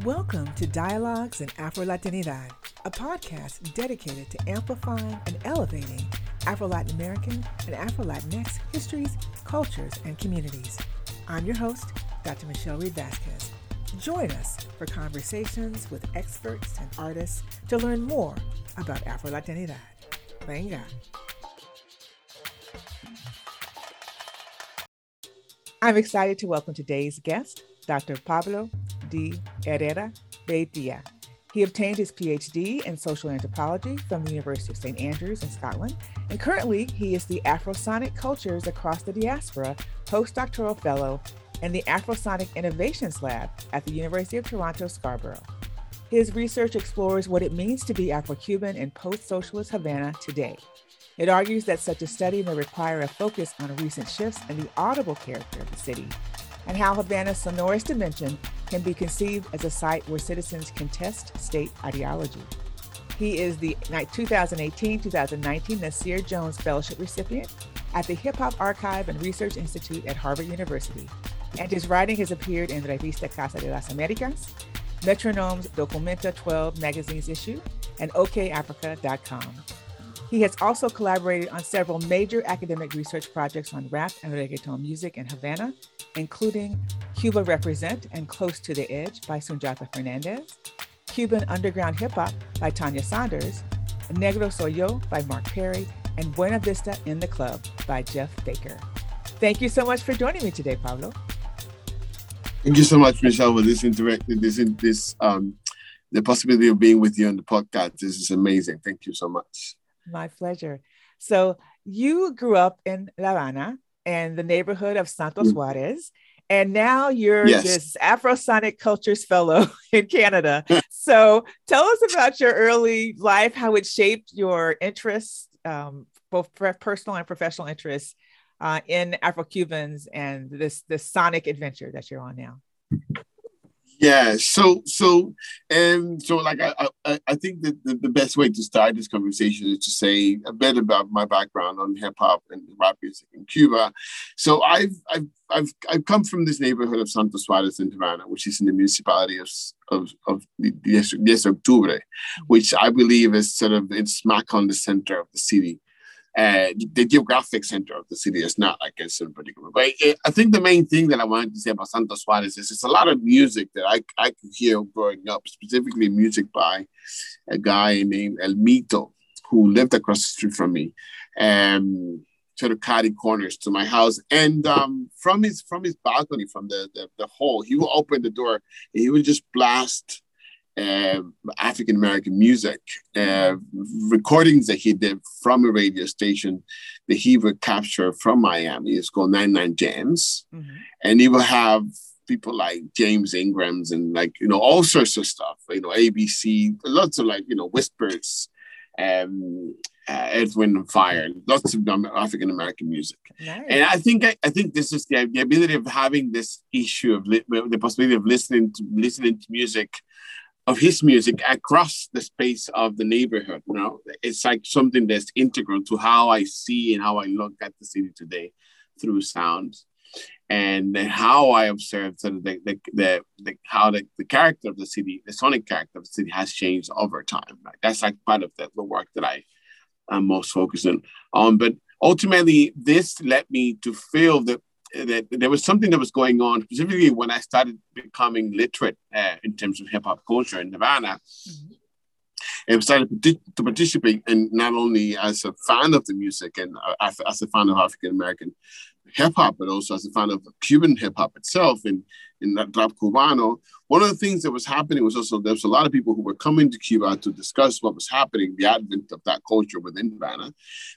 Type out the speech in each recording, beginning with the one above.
Welcome to Dialogues in Afro Latinidad, a podcast dedicated to amplifying and elevating Afro Latin American and Afro Latinx histories, cultures, and communities. I'm your host, Dr. Michele Reid-Vazquez. Join us for conversations with experts and artists to learn more about Afro Latinidad. Venga. I'm excited to welcome today's guest, Dr. Pablo D. Herrera Veitia. He obtained his PhD in social anthropology from the University of St. Andrews in Scotland, and currently he is the Afrosonic Cultures Across the Diaspora postdoctoral fellow in the Afrosonic Innovations Lab at the University of Toronto Scarborough. His research explores what it means to be Afro Cuban in post socialist Havana today. It argues that such a study may require a focus on recent shifts in the audible character of the city and how Havana's sonorous dimension can be conceived as a site where citizens contest state ideology. He is the 2018 2019 Nasir Jones Fellowship recipient at the Hip Hop Archive and Research Institute at Harvard University, and his writing has appeared in Revista Casa de las Americas, Metronome's Documenta 12 magazine's issue, and OKAfrica.com. He has also collaborated on several major academic research projects on rap and reggaeton music in Havana, including Cuba Represent and Close to the Edge by Sujatha Fernandes, Cuban Underground Hip Hop by Tanya Saunders, Negro Soy Yo by Marc Perry, and Buena Vista in the Club by Jeff Baker. Thank you so much for joining me today, Pablo. Thank you so much, Michelle, for this interact this this um the possibility of being with you on the podcast. This is amazing. Thank you so much. My pleasure. So you grew up in La Habana and the neighborhood of Santos mm. Suarez. And now you're yes. this Afrosonic Cultures Fellow in Canada. so tell us about your early life, how it shaped your interests, um, both personal and professional interests uh, in Afro Cubans and this, this sonic adventure that you're on now. Yeah. So so and so like I I, I think that the, the, best way to start this conversation is to say a bit about my background on hip hop and rap music in Cuba. So I've I've I've I've come from this neighborhood of Santos Suarez in Havana, which is in the municipality of of, of Diez Octubre, which I believe is sort of it's smack on the center of the city uh, the geographic center of the city is not like it's in particular. But it, I think the main thing that I wanted to say about Santos Suarez is it's a lot of music that I, I could hear growing up, specifically music by a guy named El Mito, who lived across the street from me. Um, sort of catty corners to my house. And um, from his from his balcony, from the, the, the hall, he would open the door and he would just blast uh, African American music, uh, recordings that he did from a radio station that he would capture from Miami. It's called 99 Jamz. Mm-hmm. And he will have people like James Ingrams and like, you know, all sorts of stuff, you know, ABC, lots of like, you know, whispers, um, uh, Earth, Wind and Fire, lots of African American music. Nice. And I think I, I, think this is the, the ability of having this issue of li- the possibility of listening to listening to music of his music across the space of the neighborhood. You know, it's like something that's integral to how I see and how I look at the city today through sound, and how I observe sort of the, the, the, the how the, the character of the city, the sonic character of the city, has changed over time. That's like part of the, the work that I am most focusing on. Um, but ultimately, this led me to feel that that there was something that was going on, specifically when I started becoming literate uh, in terms of hip hop culture in Havana. Mm-hmm. And started to participate, and not only as a fan of the music and uh, as a fan of African American hip hop, but also as a fan of Cuban hip hop itself and in that rap cubano. One of the things that was happening was also there was a lot of people who were coming to Cuba to discuss what was happening, the advent of that culture within Havana,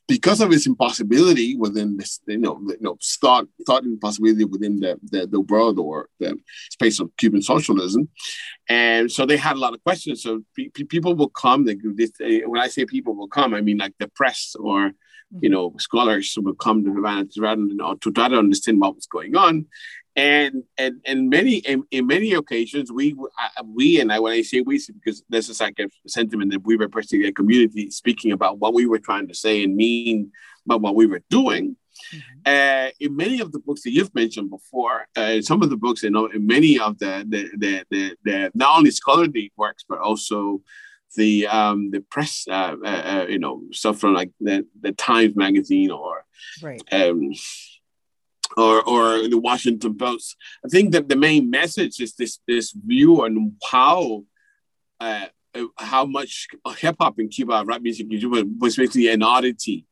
because of its impossibility within this, you know, you know, thought thought impossibility within the, the, the world or the space of Cuban socialism, and so they had a lot of questions. So pe- people will come. They, this, eh, when I say people will come, I mean like the press or you know, scholars would come to Havana to, rather than, to try to understand what was going on. And and and many in, in many occasions we we and I when I say we because this is like a sentiment that we represent a community speaking about what we were trying to say and mean about what we were doing. Mm-hmm. Uh, in many of the books that you've mentioned before, uh, some of the books, you know, in many of the the, the, the, the not only scholarly works, but also the um, the press, uh, uh, uh, you know, stuff from like the, the Times magazine or right. um, or or the Washington Post. I think that the main message is this this view on how uh, how much hip hop in Cuba, rap music in Cuba was basically an oddity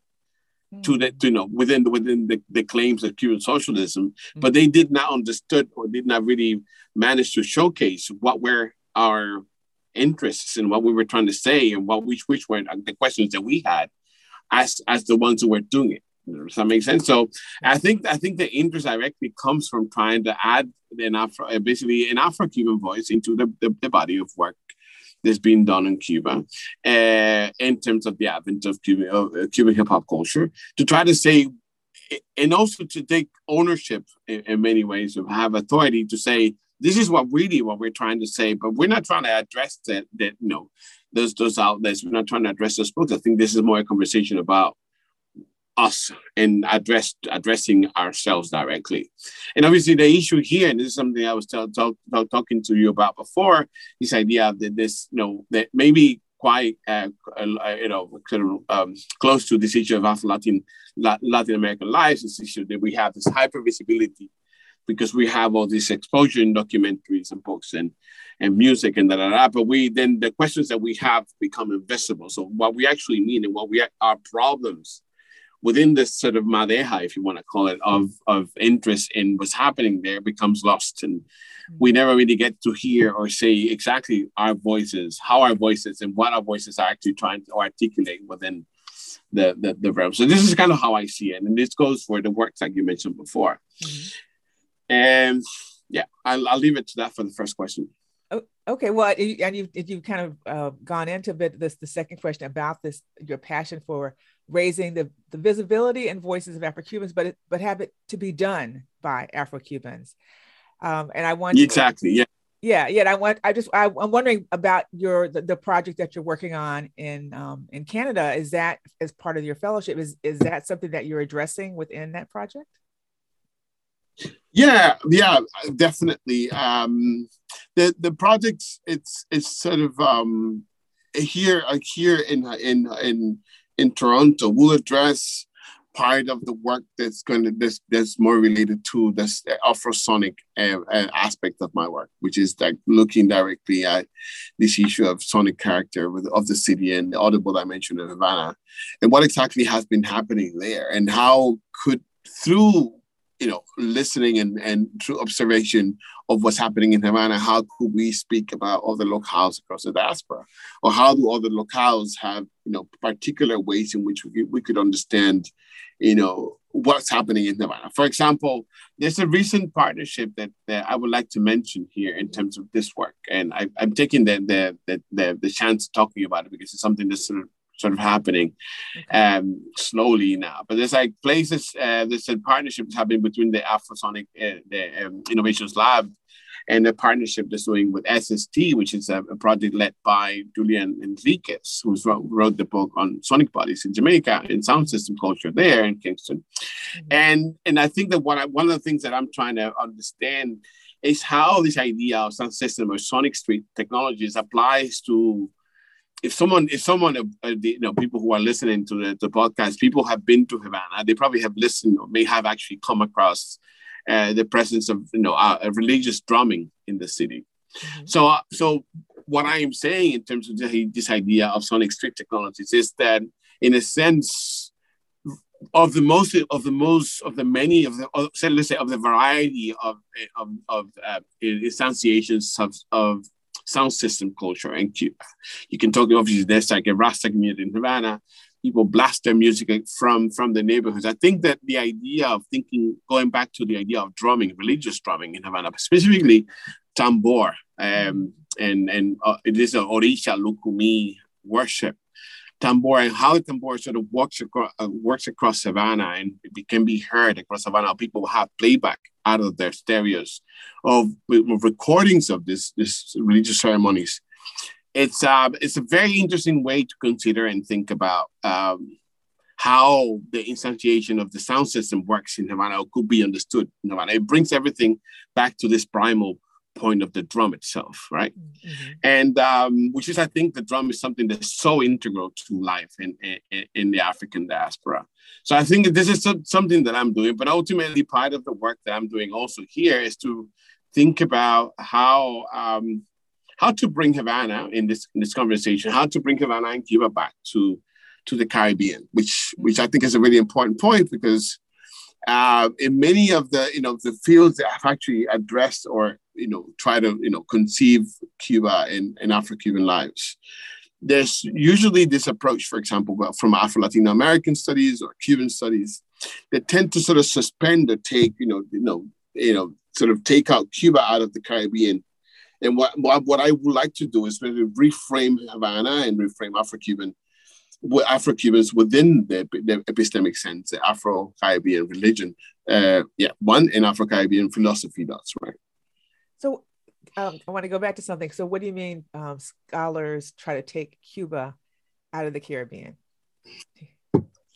to the to, you know within the, within the, the claims of Cuban socialism, mm-hmm. but they did not understood or did not really manage to showcase what were our interests and what we were trying to say and what which which were the questions that we had as as the ones who were doing it. Does that make sense? So I think I think the interest directly comes from trying to add an Afro, basically an Afro-Cuban voice into the, the, the body of work that's being done in Cuba uh, in terms of the advent of Cuban, uh, Cuban hip hop culture to try to say, and also to take ownership in, in, many ways, to have authority to say, this is what really what we're trying to say, but we're not trying to address that, that you know, those, those outlets. We're not trying to address those books. I think this is more a conversation about us and address addressing ourselves directly. And obviously, the issue here, and this is something I was talking to you about before, this idea that this, you know, that maybe quite, uh, you know, um, close to this issue of Afro Latin Latin American lives, this issue that we have this hyper visibility because we have all this exposure in documentaries and books and and music and da, da, da, but we then the questions that we have become invisible. So what we actually mean and what we are problems within this sort of madeja, if you want to call it, of, of interest in what's happening there becomes lost. And we mm-hmm. never really get to hear or say exactly our voices, how our voices and what our voices are actually trying to articulate within the, the, the realm. So this is kind of how I see it. And this goes for the works like you mentioned before. Mm-hmm. And yeah, I'll, I'll leave it to that for the first question. Oh, okay, well, and you've, you've kind of uh, gone into a bit this the second question about this your passion for raising the, the visibility and voices of Afro-Cubans, but it, but have it to be done by Afro-Cubans. Um, and I want exactly, yeah, yeah, yeah. I want. I just. I, am wondering about your the, the, project that you're working on in um, in Canada. Is that as part of your fellowship? Is is that something that you're addressing within that project? Yeah, yeah, definitely. Um, the the project it's it's sort of um, here uh, here in in in in Toronto We'll address part of the work that's going to this that's more related to this Afrosonic uh, uh, aspect of my work, which is like looking directly at this issue of sonic character with, of the city and the audible dimension of Havana, and what exactly has been happening there, and how could through you know, listening and, and through observation of what's happening in Havana, how could we speak about other locales across the diaspora? Or how do other locales have, you know, particular ways in which we, we could understand, you know, what's happening in Havana? For example, there's a recent partnership that, that I would like to mention here in terms of this work. And I, am taking the, the, the, the, the chance of talking about it because it's something that's sort of sort of happening um, slowly now. But there's like places, uh, there's a partnership happening between the Afrosonic, uh, the um, Innovations Lab, and the partnership that's doing with SST, which is a, a project led by Julian Henriques, who wrote, wrote, the book on sonic bodies in Jamaica and sound system culture there in Kingston. Mm-hmm. And and I think that what I, one of the things that I'm trying to understand is how this idea of sound system or sonic street technologies applies to if someone, if someone, uh, the, you know, people who are listening to the, the podcast, people have been to Havana, they probably have listened or may have actually come across uh, the presence of, you know, uh, religious drumming in the city. Mm-hmm. So, uh, so what I am saying in terms of this idea of sonic street technologies is that, in a sense, of the most of the most of the many of the of, let's say of the variety of of, of uh, instantiations of, of sound system culture in Cuba. You can talk, obviously, there's like a Rasta community in Havana. People blast their music from, from the neighborhoods. I think that the idea of thinking, going back to the idea of drumming, religious drumming in Havana, specifically tambor, um, and, and uh, it is an Orisha Lukumi worship tambor and how tambor sort of works across, uh, works across Havana and it can be heard across Havana. People have playback out of their stereos of, of recordings of this, this religious ceremonies. It's, uh, it's a very interesting way to consider and think about um, how the instantiation of the sound system works in Havana or could be understood in Havana. It brings everything back to this primal point of the drum itself, right? Mm-hmm. And um, which is, I think, the drum is something that's so integral to life in, in, in the African diaspora. So I think this is something that I'm doing, but ultimately, part of the work that I'm doing also here is to think about how um, how to bring Havana in this in this conversation, how to bring Havana and Cuba back to to the Caribbean, which which I think is a really important point because uh, in many of the you know the fields that have actually addressed or you know try to you know conceive Cuba and, and Afro-Cuban lives, there's usually this approach, for example, from Afro-Latino American studies or Cuban studies, that tend to sort of suspend or take you know you know you know sort of take out Cuba out of the Caribbean. And what, what, I would like to do is really reframe Havana and reframe Afro-Cuban Afro-Cubans within the, the epistemic sense, the Afro-Caribbean religion. Uh, yeah, one in Afro-Caribbean philosophy that's right? So um, I want to go back to something. So what do you mean um, scholars try to take Cuba out of the Caribbean?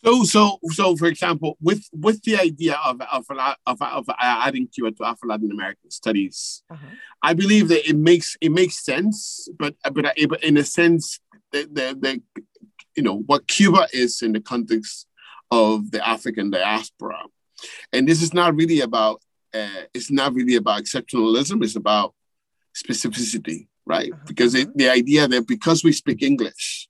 So, so, so, for example, with with the idea of of, of, of adding Cuba to Afro Latin American studies, uh-huh. I believe that it makes it makes sense, but but in a sense, the, the, the you know what Cuba is in the context of the African diaspora, and this is not really about uh, it's not really about exceptionalism. It's about specificity, right? Uh-huh. Because it, the idea that because we speak English,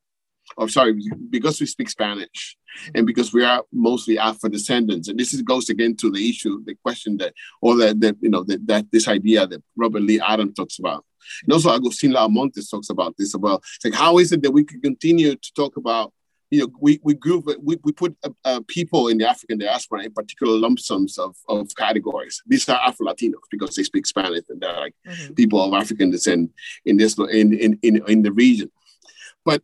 or sorry, because we speak Spanish, and because we are mostly Afro descendants, and this is, goes again to the issue, the question that, or that, that you know, that, that this idea that Robert Lee Adams talks about, and also Agustin Lao-Montes talks about this as well. It's like, how is it that we can continue to talk about, you know, we, we group, we, we put uh, uh, people in the African diaspora in particular lump sums of, of categories. These are Afro-Latinos because they speak Spanish and they're like mm-hmm. people of African descent in this, in, in, in, in the region. But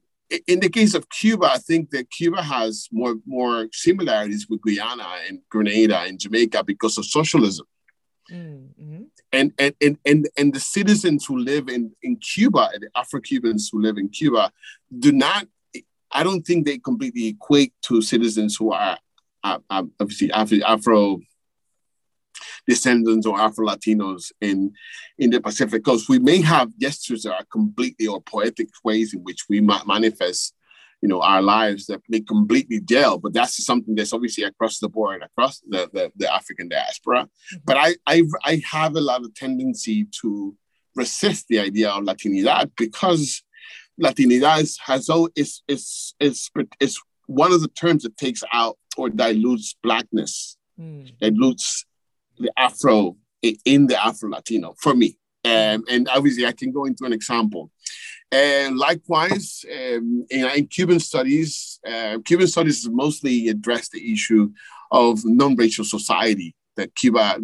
in the case of Cuba, I think that Cuba has more more similarities with Guyana and Grenada and Jamaica because of socialism. Mm-hmm. And, and, and, and, and the citizens who live in, in Cuba, the Afro-Cubans who live in Cuba, do not, I don't think they completely equate to citizens who are obviously Afro, Afro descendants or Afro Latinos in in the Pacific Coast. We may have gestures that are completely or poetic ways in which we ma- manifest you know our lives that may completely gel but that's something that's obviously across the board across the, the, the african diaspora mm-hmm. but I, I i have a lot of tendency to resist the idea of latinidad because latinidad has always is is is is one of the terms that takes out or dilutes blackness mm. dilutes the afro in the afro latino for me um, and obviously i can go into an example and likewise, um, in, in, Cuban studies, uh, Cuban studies mostly address the issue of non-racial society. That Cuba,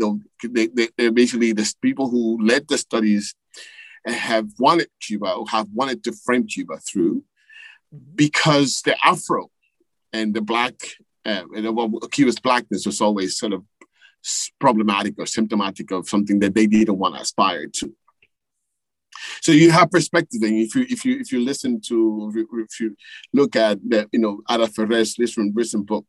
they, they, they're basically the people who led the studies have wanted Cuba, or have wanted to frame Cuba through, because the Afro and the Black, uh, and well, Cuba's blackness was always sort of problematic or symptomatic of something that they didn't want to aspire to. So you have perspective. And if you if you if you listen to if you look at the you know Ada Ferrer's Lisbon Prison book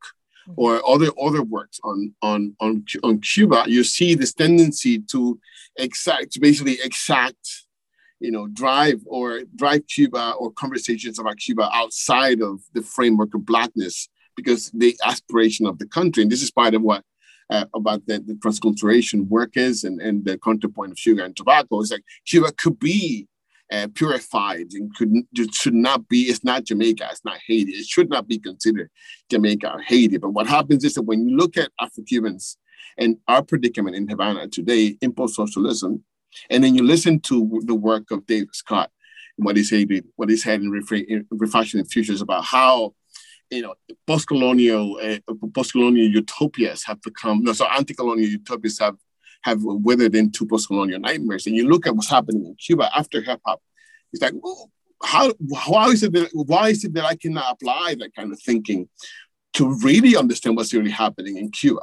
or other other works on on on on Cuba, you see this tendency to exact to basically exact you know drive or drive Cuba or conversations about Cuba outside of the framework of blackness because the aspiration of the country and this is part of what uh, about the, the transculturation work is and, and the counterpoint of sugar and tobacco is like Cuba could be uh, purified and could should not be. It's not Jamaica. It's not Haiti. It should not be considered Jamaica or Haiti. But what happens is that when you look at Afro Cubans and our predicament in Havana today in socialism, and then you listen to the work of David Scott and what he said, what he said in, in refashioning futures about how you know, post-colonial uh, post-colonial utopias have become no, so anti-colonial utopias have have withered into post-colonial nightmares. And you look at what's happening in Cuba after hip hop, it's like, well, how why is it that why is it that I cannot apply that kind of thinking to really understand what's really happening in Cuba?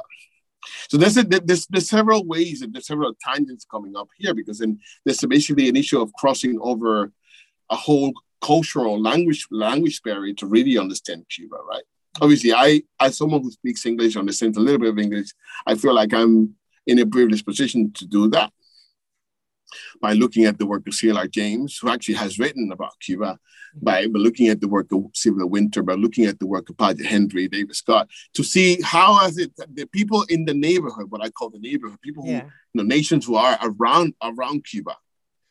So there's, a, there's, there's several ways and there's several tangents coming up here because then there's basically an issue of crossing over a whole cultural language language barrier to really understand Cuba, right? Obviously, I, as someone who speaks English, understands a little bit of English, I feel like I'm in a privileged position to do that by looking at the work of C.L.R. James, who actually has written about Cuba, by looking at the work of Sylvia Wynter, by looking at the work of Paget Henry, David Scott, to see how has it the people in the neighborhood, what I call the neighborhood, people who, yeah. you know, nations who are around around Cuba,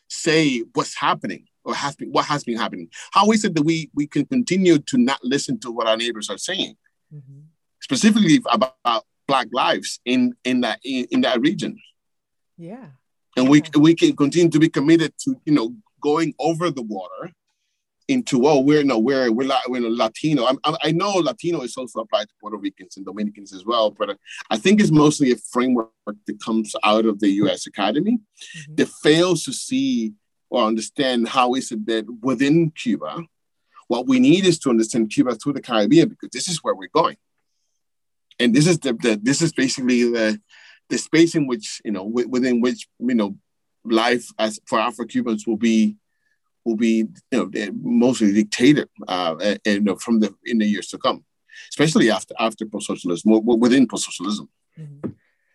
say what's happening or has been what has been happening. How is it that we we can continue to not listen to what our neighbors are saying, mm-hmm. specifically about Black lives in in that in, in that region? Yeah and we we can continue to be committed to you know going over the water into oh we're no we're we're, we're Latino. I'm, i know Latino is also applied to Puerto Ricans and Dominicans as well, but I think it's mostly a framework that comes out of the U.S. Academy mm-hmm. that fails to see or understand how is it that within Cuba, what we need is to understand Cuba through the Caribbean because this is where we're going, and this is the, the this is basically the the space in which you know within which you know life as for Afro Cubans will be will be you know mostly dictated uh, and, you know, from the in the years to come, especially after after post socialism within post socialism. Mm-hmm.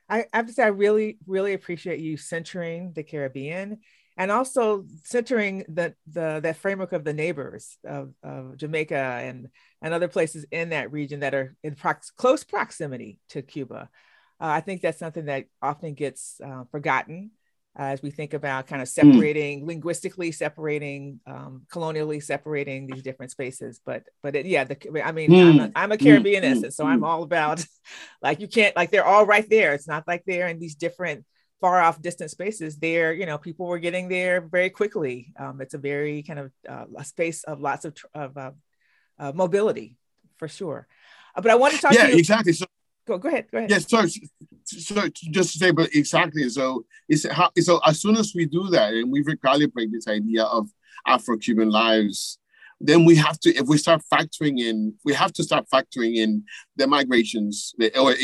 I, I have to say I really really appreciate you centering the Caribbean and also centering the the that framework of the neighbors of, of Jamaica and and other places in that region that are in prox- close proximity to Cuba. Uh, I think that's something that often gets uh, forgotten uh, as we think about kind of hmm. separating mm. linguistically separating um, colonially separating these different spaces but but it, yeah the, i mean mm. I'm, a, I'm a hmm. caribbeanist mm. so i'm hmm. all about like you can't like they're all right there it's not like they're in these different far off distant spaces there you know people were getting there very quickly um, it's a very kind of uh, a space of lots of, of uh, uh, mobility for sure but i want to talk yeah to you exactly so Go, go ahead. Go ahead. Yes, so, so just to say, but exactly. So it's how so as soon as we do that and we recalibrate this idea of Afro-Cuban lives, then we have to, if we start factoring in, we have to start factoring in the migrations the, or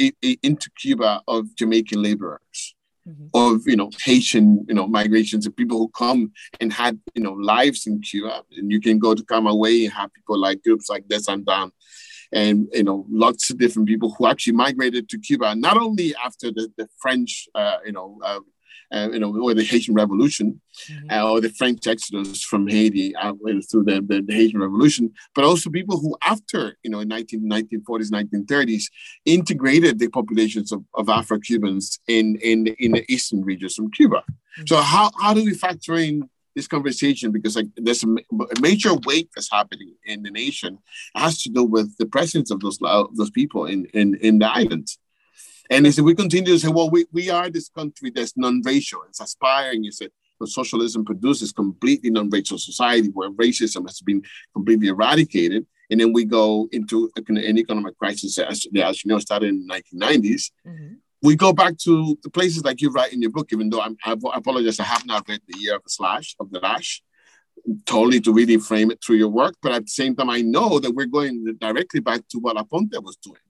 into Cuba of Jamaican laborers. Mm-hmm. Of you know Haitian you know migrations of people who come and had you know lives in Cuba, and you can go to Camagüey and have people like groups like Desandann and you know lots of different people who actually migrated to Cuba, not only after the, the French, uh, you know. Uh, uh, you know, or the Haitian Revolution, mm-hmm. Uh, or the French exodus from Haiti uh, through the, the, the, Haitian Revolution, but also people who, after you know, in 19, 1940s, 1930s, integrated the populations of, of Afro-Cubans in, in in the eastern regions from Cuba. Mm-hmm. So how how do we factor in this conversation because like there's a, major weight that's happening in the nation it has to do with the presence of those those people in in, in the islands. And if we continue to say, well, we, we are this country that's non-racial, it's aspiring, you said, socialism produces completely non-racial society where racism has been completely eradicated. And then we go into an economic crisis, as, as you know, started in the 1990s. Mm-hmm we go back to the places like you write in your book, even though I'm, I apologize, I have not read the year of the slash of the lash, totally to really frame it through your work. But at the same time, I know that we're going directly back to what Aponte was doing,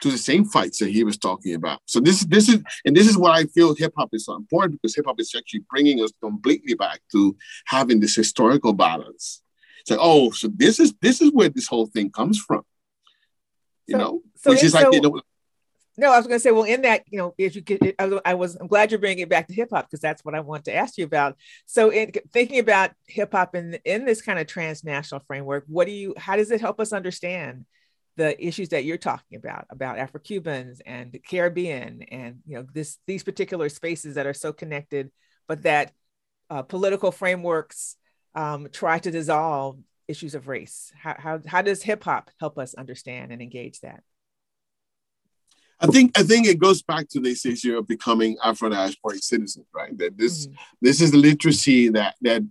to the same fights that he was talking about. So this, this is, and this is why I feel hip hop is so important because hip hop is actually bringing us completely back to having this historical balance. It's like, oh, so this is this is where this whole thing comes from. You so, know, so which is so, like you know no, I was going to say, well, in that, you know, if you could, I was, I'm glad you're bringing it back to hip hop because that's what I want to ask you about. So, in thinking about hip hop in in this kind of transnational framework, what do you, how does it help us understand the issues that you're talking about, about Afro Cubans and the Caribbean, and you know, this these particular spaces that are so connected, but that uh, political frameworks um, try to dissolve issues of race. How how how does hip hop help us understand and engage that? I think I think it goes back to this issue of becoming Afro-diasporic citizens, right? That this mm-hmm. this is literacy that that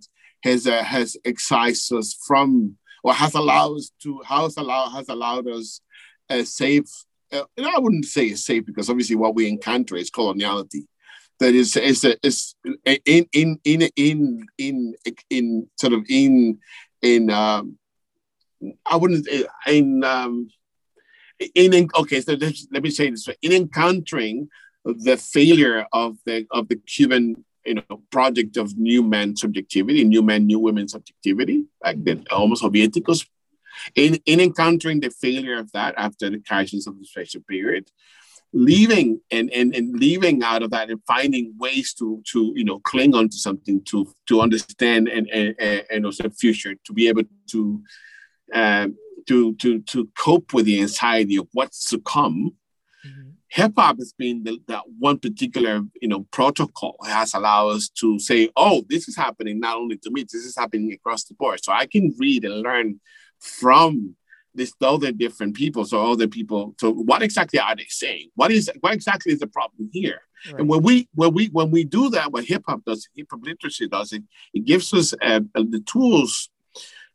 has uh, has excised us from or has allowed us to has allowed has allowed us a safe. Uh, I wouldn't say it's safe because obviously what we encounter is coloniality. That is is is in in in in in in sort of in in um, I wouldn't in um, in okay, so let me say this: in encountering the failure of the of the Cuban you know project of new men subjectivity, new men, new women subjectivity, like the Homo Sovieticus, In, in encountering the failure of that after the crisis of the special period, leaving and, and, and leaving out of that and finding ways to to you know cling on to something to to understand and and, and also future to be able to um, to to to cope with the anxiety of what's to come mm-hmm. hip hop has been the, that one particular you know protocol has allowed us to say oh this is happening not only to me this is happening across the board so i can read and learn from this other different people. So other people. So what exactly are they saying? What is what exactly is the problem here? Right. And when we when we when we do that, what hip hop does, hip hop literacy does, it it gives us uh, the tools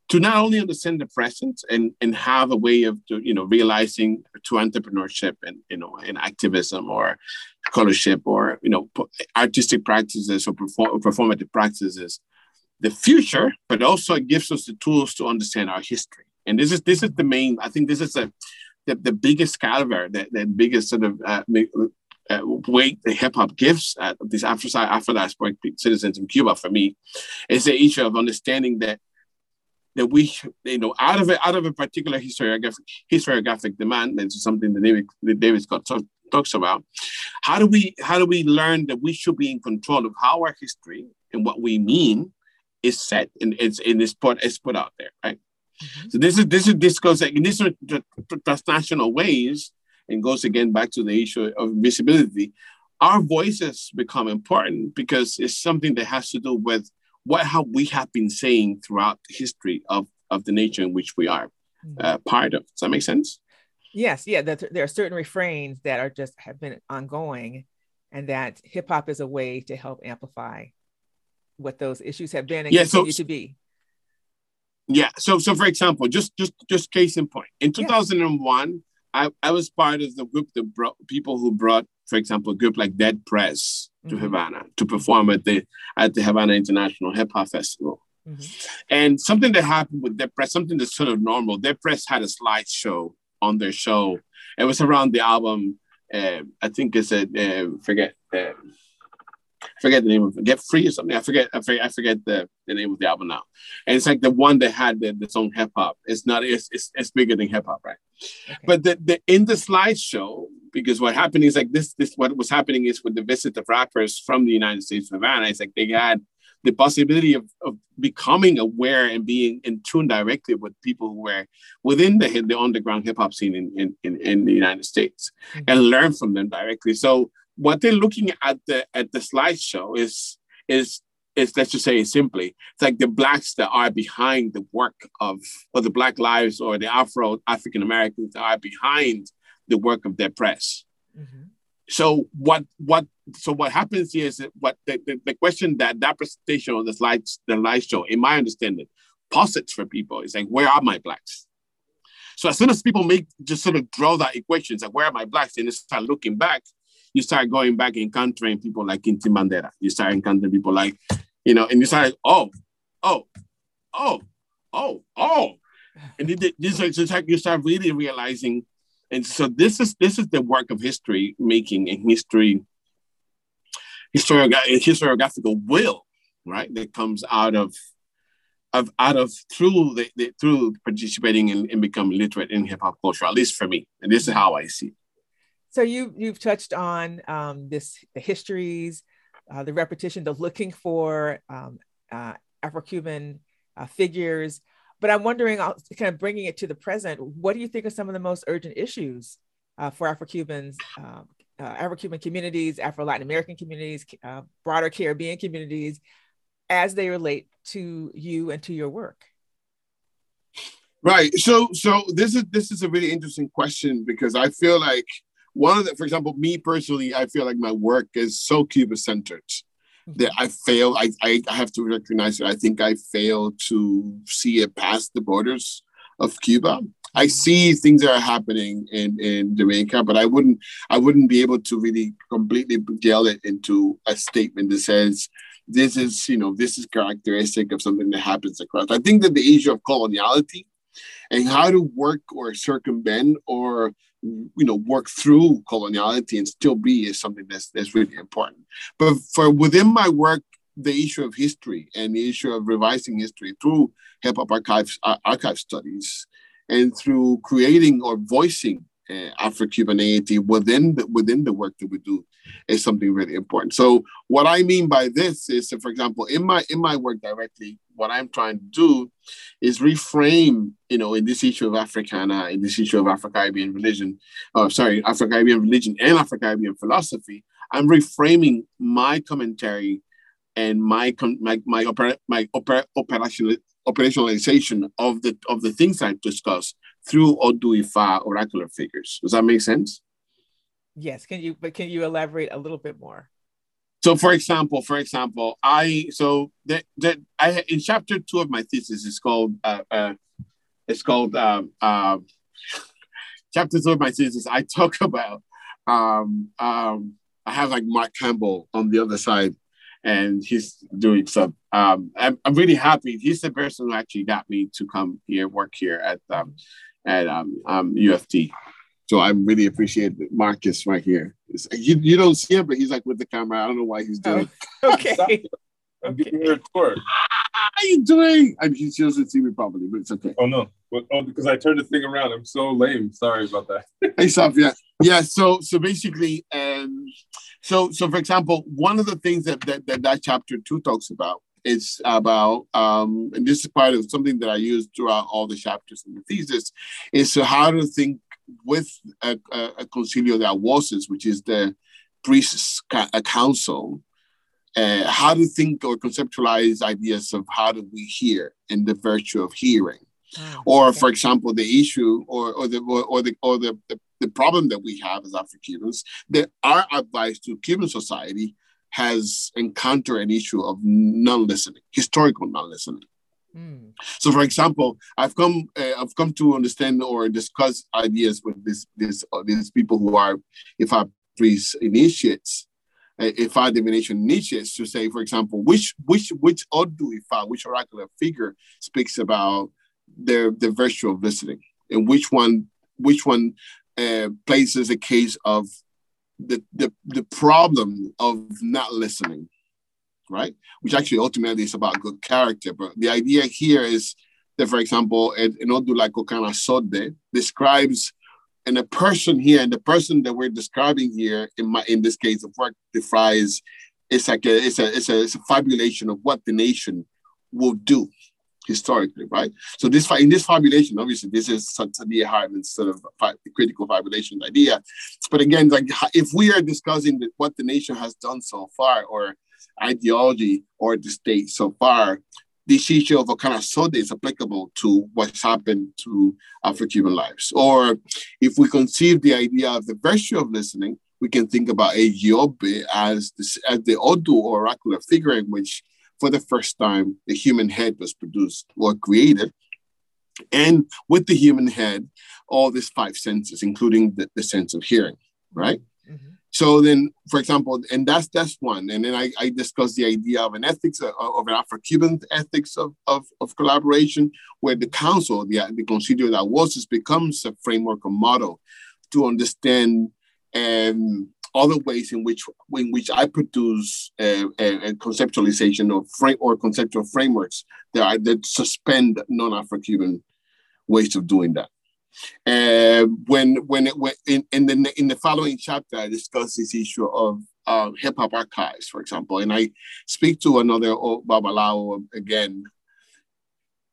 to not only understand the present and and have a way of you know realizing to entrepreneurship and you know and activism or scholarship or you know artistic practices or perform, performative practices the future but also it gives us the tools to understand our history and this is this is the main. I think this is a the, the biggest caliber, the, the biggest sort of uh, uh, weight the hip hop gives uh, these Afro diasporic citizens in Cuba for me is the issue of understanding that that we you know out of it out of a particular historiographic historiographic demand and something that David that David Scott talk, talks about how do we how do we learn that we should be in control of how our history and what we mean is set and it's in this put is put out there right Mm-hmm. So this is this is this goes in these transnational ways and goes again back to the issue of visibility. Our voices become important because it's something that has to do with what have we have been saying throughout the history of, of the nature in which we are mm-hmm. uh, part of. Does that make sense? Yes, yeah. That there are certain refrains that are just have been ongoing, and that hip hop is a way to help amplify what those issues have been and yeah, continue so, to be. Yeah. So, so for example, just just just case in point, in 2001, yeah. I, I was part of the group that brought people who brought, for example, a group like dead prez to mm-hmm. Havana to perform at the at the Havana International Hip Hop Festival. Mm-hmm. And something that happened with dead prez, something that's sort of normal. dead prez had a slideshow on their show. It was around the album. Uh, I think it's a uh, forget. Uh, forget the name of it, Get Free or something. I forget, I forget, I forget the, the name of the album now. And it's like the one that had the, the song hip hop. It's not, it's, it's, it's bigger than hip hop, right? Okay. But the, the in the slideshow, because what happened is like this, this what was happening is with the visit of rappers from the United States of Havana, it's like they had the possibility of, of becoming aware and being in tune directly with people who were within the, the underground hip hop scene in, in, in, the United States mm-hmm. and learn from them directly. So what they're looking at the at the slideshow is is is let's just say it simply it's like the blacks that are behind the work of or the black lives or the afro african americans that are behind the work of dead prez. Mm-hmm. so what what so what happens here is that what the, the, the, question that that presentation on the slides the live show in my understanding posits for people is like where are my blacks? So as soon as people make just sort of draw that equation it's like where are my blacks? And they start looking back you start going back and encountering people like Inti Bandera. You start encountering people like, you know, and you start, oh, oh, oh, oh, oh. And this is like you start really realizing. And so this is this is the work of history making and history, historiographical will, right? That comes out of of out of through the, the through participating and, and becoming literate in hip hop culture, at least for me. And this is how I see it. So you you've touched on um, this the histories, uh, the repetition, the looking for um, uh, Afro-Cuban uh, figures. But I'm wondering, uh, kind of bringing it to the present, what do you think are some of the most urgent issues uh, for Afro-Cubans, um, uh, Afro-Cuban communities, Afro-Latin American communities, broader Caribbean communities, as they relate to you and to your work? Right. So so this is this is a really interesting question because I feel like one of the, for example, me personally, I feel like my work is so Cuba centered that I fail. I, I, I have to recognize that I think I fail to see it past the borders of Cuba. I mm-hmm. see things that are happening in, in Jamaica, but I wouldn't I wouldn't be able to really completely gel it into a statement that says this is you know this is characteristic of something that happens across. I think that the issue of coloniality and how to work or circumvent or you know work through coloniality and still be is something that's that's really important. But for within my work the issue of history and the issue of revising history through hip hop archives uh, archive studies and through creating or voicing uh, Afro-Cubanity within the, within the work that we do is something really important. So what I mean by this is, for example, in my in my work directly, what I'm trying to do is reframe, you know, in this issue of Africana, in this issue of Afro-Caribbean religion, oh, sorry, Afro-Caribbean religion and Afro-Caribbean philosophy, I'm reframing my commentary and my my my, opera, my opera, operational, operationalization of the of the things I've discussed through Odu Ifa oracular figures. Does that make sense? Yes. Can you but can you elaborate a little bit more? So, for example, for example, I so that that I in chapter two of my thesis is called uh, uh it's called um uh, chapter two of my thesis. I talk about um um I have like Mark Campbell on the other side, and he's doing some. Um, I'm, I'm really happy. He's the person who actually got me to come here, work here at um, at um, um, UFT. So I really appreciate Marcus right here. You, you don't see him, but he's like with the camera. I don't know why he's doing. Oh, okay. I'm giving you a tour. How are you doing? I mean, he doesn't see me properly, but it's okay. Oh no! oh, because I turned the thing around. I'm so lame. Sorry about that. hey, Sophia. Yeah. So, so basically, um, so, so for example, one of the things that that that, that chapter two talks about it's about, um, and this is part of something that I use throughout all the chapters in the thesis, is how to think with a, a, a concilio de voces, which is the priests' council, uh, how to think or conceptualize ideas of how do we hear and the virtue of hearing. Oh, or, for example, the issue or, or the or, or the or the, the, the problem that we have as Afro-Cubans, that our advice to Cuban society has encountered an issue of non-listening, historical non-listening. Mm. So, for example, I've come uh, I've come to understand or discuss ideas with this this uh, these people who are Ifa priests initiates, uh, Ifa divination initiates to say, for example, which which which Odu Ifa, which oracular figure speaks about the the virtue of listening, and which one which one uh, places a case of the, the, the problem of not listening, right? Which actually ultimately is about good character. But the idea here is that, for example, in Odula Kokana Sode describes and a person here, and the person that we're describing here in my in this case of work defines it's like a it's a it's a it's a fabulation of what the nation will do historically, right? So this in this fabulation, obviously, this is Saidiya Hartman's sort of critical fabulation idea. But again, like if we are discussing what the nation has done so far, or ideology or the state so far, this issue of kind of sode is applicable to what's happened to Afro-Cuban lives. Or if we conceive the idea of the virtue of listening, we can think about a as, this, as the Odu oracular figure in which for the first time, the human head was produced or created. And with the human head, all these five senses, including the, the sense of hearing, right? Mm-hmm. So then, for example, and that's that's one. And then I, I discussed the idea of an ethics of, uh, of an Afro-Cuban ethics of, of, of collaboration, where the council, the, the Concilio de Voces becomes a framework, a model to understand um, other ways in which in which I produce a, a, a conceptualization of frame or conceptual frameworks that I that suspend non-Afro-Cuban ways of doing that. Uh, when when it when in, in the in the following chapter, I discuss this issue of uh, hip hop archives, for example, and I speak to another Babalao again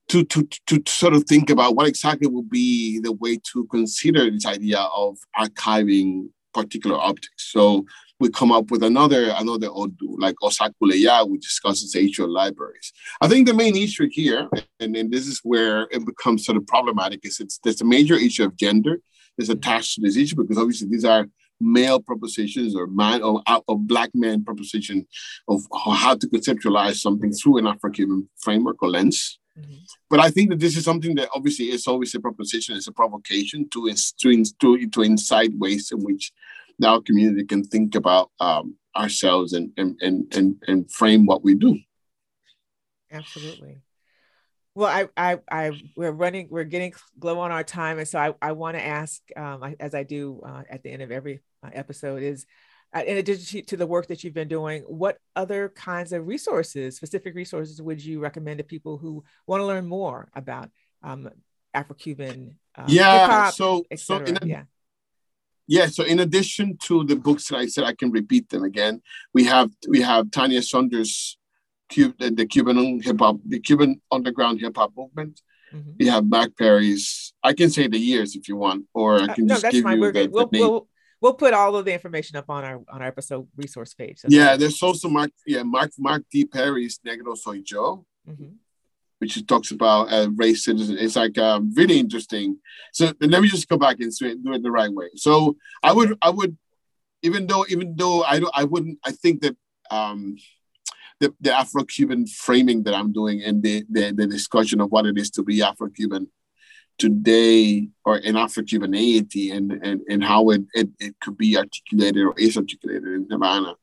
to, to, to sort of think about what exactly would be the way to consider this idea of archiving particular objects. So we come up with another another Odu, like Osakuleya, which discusses ancient libraries. I think the main issue here, and, and this is where it becomes sort of problematic, is it's there's a major issue of gender is mm-hmm. attached to this issue because obviously these are male propositions or man or, uh, of black man proposition of how to conceptualize something through an African framework or lens. Mm-hmm. But I think that this is something that obviously is always a proposition, it's a provocation to, to, to, to incite ways in which our community can think about um, ourselves and, and, and, and, and frame what we do. Absolutely. Well, I, I, I, we're running, we're getting low on our time. And so I, I want to ask, um, as I do uh, at the end of every uh, episode is, in addition to the work that you've been doing, what other kinds of resources, specific resources, would you recommend to people who want to learn more about um, Afro-Cuban. Uh, yeah. So, so in a, yeah. Yeah. So in addition to the books that I said, I can repeat them again. We have we have Tanya Saunders, Cuban, the Cuban hip hop, the Cuban underground hip hop movement. Mm-hmm. We have Marc Perry's. I can say the years if you want, or I uh, can uh, just no, give fine. you the, we'll, the name. We'll, we'll put all of the information up on our on our episode resource page. So yeah, there's also Marc. Yeah, Marc Marc D. Perry's Negro Soy Yo. Mm-hmm which talks about uh, race citizen. It's like um, really interesting. So let me just go back and do it the right way. So I would, I would, even though, even though I don't, I wouldn't, I think that um, the, the Afro-Cuban framing that I'm doing and the, the, the discussion of what it is to be Afro-Cuban today or in Afro-Cubanity and, and, and how it, it, it could be articulated or is articulated in Havana.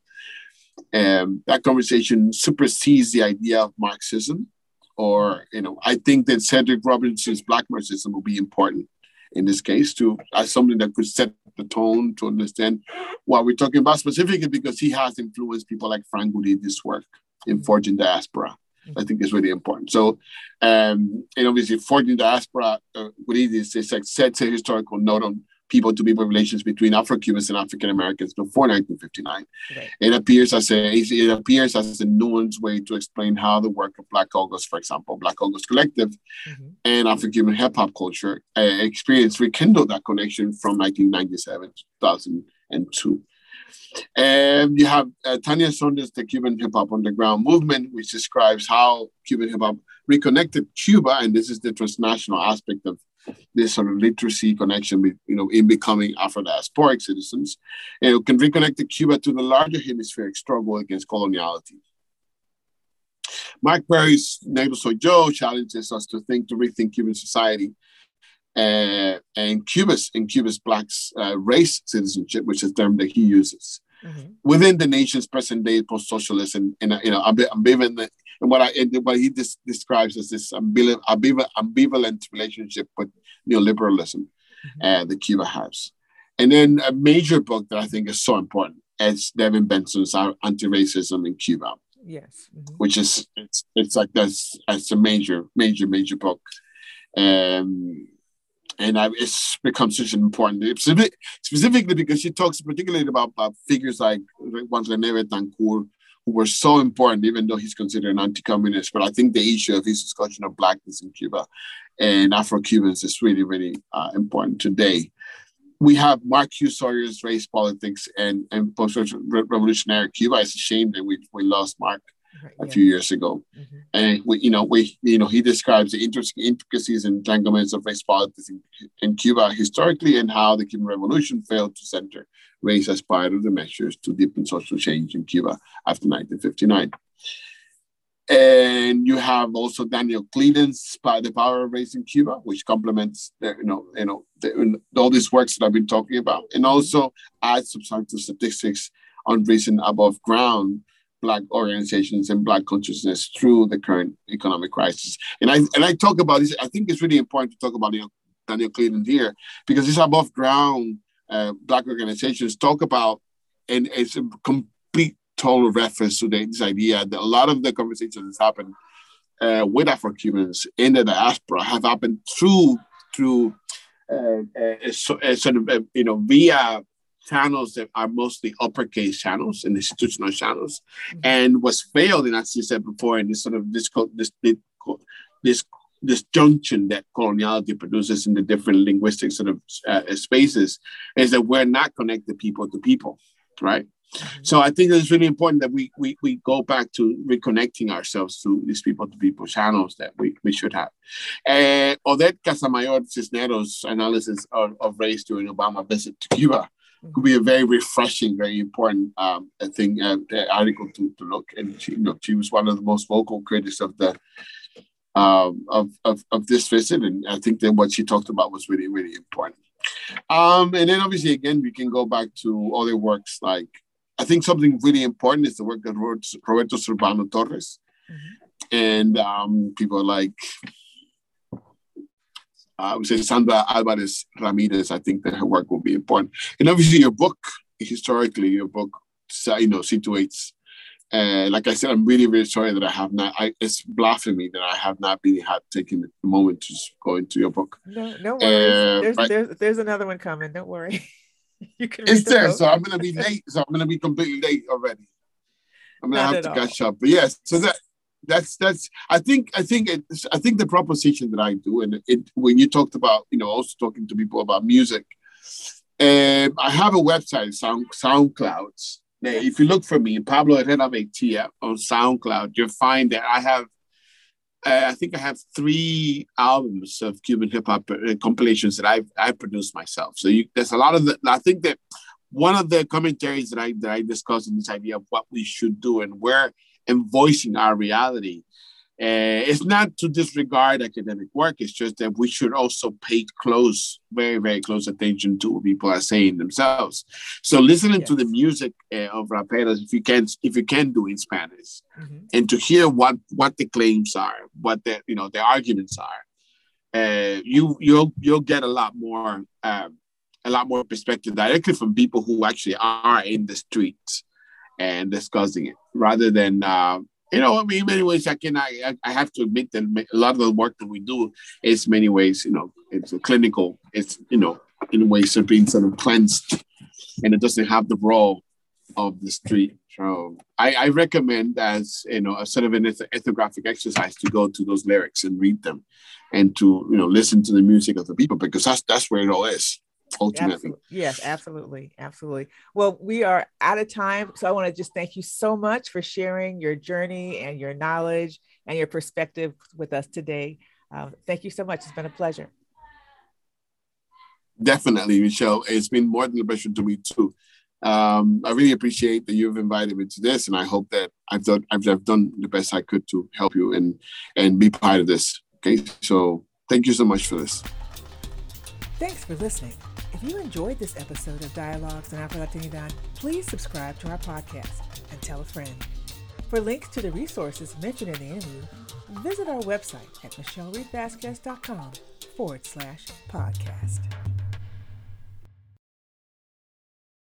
Um, that conversation supersedes the idea of Marxism or you know i think that cedric robinson's black marxism will be important in this case to as something that could set the tone to understand what we're talking about specifically because he has influenced people like frank Guridy's work in forging diaspora I think is really important. So, um, and obviously, forging diaspora, uh, Guridy is like sets a historical note on people to people relations between Afro-Cubans and African Americans before 1959. Right. It appears as a it appears as a nuanced way to explain how the work of Black August, for example, Black August Collective, mm-hmm. and Afro-Cuban hip hop culture uh, experience rekindled that connection from 1997 to 2002. And you have uh, Tanya Saunders, the Cuban hip hop underground movement, which describes how Cuban hip hop reconnected Cuba, and this is the transnational aspect of this sort of literacy connection, you know, in becoming Afro-diasporic citizens, and it can reconnect Cuba to the larger hemispheric struggle against coloniality. Marc Perry's Negro Soy Yo challenges us to think, to rethink Cuban society uh, and Cuba's in Cuba's blacks uh, race citizenship, which is a term that he uses. Mm-hmm. Within the nation's present day post-socialist and, and you know ambivalent and what I and what he des- describes as this ambivalent, ambivalent relationship with neoliberalism mm-hmm. uh, that Cuba has. And then a major book that I think is so important is Devyn Benson's Anti-Racism in Cuba. Yes. Mm-hmm. Which is it's it's like that's it's a major, major, major book. Um and I, it's become such an important specific, specifically because she talks particularly about, about figures like Juan René Betancourt, who were so important, even though he's considered an anti-communist. But I think the issue of his discussion of blackness in Cuba and Afro-Cubans is really, really uh, important today. We have Mark Q. Sawyer's race politics and, and post-revolutionary Cuba. It's a shame that we, we lost Mark right, a yeah. few years ago. Mm-hmm. And we, you know, we, you know, he describes the interesting intricacies and entanglements of race politics in, in Cuba historically and how the Cuban Revolution failed to center race as part of the measures to deepen social change in Cuba after 1959. And you have also Danielle Clealand's The Power of Race in Cuba, which complements the, you know, you know, the, all these works that I've been talking about, and also adds substantive statistics on race recent above ground Black organizations and Black consciousness through the current economic crisis. And I and I talk about this. I think it's really important to talk about Danielle Clealand here because this above ground uh, Black organizations talk about, and it's a complete total reference to the, this idea that a lot of the conversations that happen uh, with Afro Cubans in the diaspora have happened through through uh, uh sort of uh, you know via channels that are mostly uppercase channels and institutional channels, mm-hmm. and was failed, and as you said before, in this sort of this this this this junction that coloniality produces in the different linguistic sort of uh, spaces is that we're not connected people to people, right? Mm-hmm. So I think it's really important that we, we we go back to reconnecting ourselves to these people to people channels that we, we should have. Uh, Odette Casamayor Cisneros' analysis of, of race during Obama visit to Cuba could be a very refreshing, very important um, thing, uh, article to, to look. And she, you know, she was one of the most vocal critics of the um, of, of, of this visit. And I think that what she talked about was really, really important. Um, and then obviously, again, we can go back to other works like, I think something really important is the work that Roberto Zurbano Torres mm-hmm. and um, people like, I would say Sandra Alvarez Ramirez. I think that her work will be important. And obviously, your book, historically, your book, you know, situates uh, like I said, I'm really, really sorry that I have not. I, it's blasphemy that I have not been had taken the moment to go into your book. No, no worries. Uh, there's, but, there's, there's another one coming. Don't worry. you can. It's there, book. so I'm gonna be late. So I'm gonna be completely late already. I'm gonna not have to all. catch up. But yes, so that that's that's. I think I think it's, I think the proposition that I do, and it when you talked about you know also talking to people about music. Um, I have a website, Sound SoundClouds, if you look for me, Pablo Herrera on SoundCloud, you'll find that I have, uh, I think I have three albums of Cuban hip hop uh, compilations that I've I produced myself. So you, there's a lot of the. I think that one of the commentaries that I that I discussed in this idea of what we should do and where and voicing our reality uh, it's not to disregard academic work. It's just that we should also pay close, very, very close attention to what people are saying themselves. So listening yes. to the music uh, of raperos, if you can, if you can do in Spanish, mm-hmm. and to hear what what the claims are, what the you know the arguments are, uh, you you'll you'll get a lot more um, a lot more perspective directly from people who actually are in the streets and discussing it, rather than uh, you know, I mean, in many ways, I can, I, I have to admit that a lot of the work that we do is many ways, you know, it's clinical. It's, you know, in ways of being sort of cleansed and it doesn't have the raw of the street. So I, I recommend as, you know, a sort of an ethnographic exercise to go to those lyrics and read them and to, you know, listen to the music of the people because that's, that's where it all is ultimately. Absolutely. Yes, absolutely. Absolutely. Well, we are out of time. So I want to just thank you so much for sharing your journey and your knowledge and your perspective with us today. Um, thank you so much. It's been a pleasure. Definitely, Michele. It's been more than a pleasure to me too. Um, I really appreciate that you've invited me to this, and I hope that I've done I've, I've done the best I could to help you and and be part of this. Okay, so thank you so much for this. Thanks for listening. If you enjoyed this episode of Dialogues in Afro Latinidad, please subscribe to our podcast and tell a friend. For links to the resources mentioned in the interview, visit our website at michelereidvazquez.com forward slash podcast.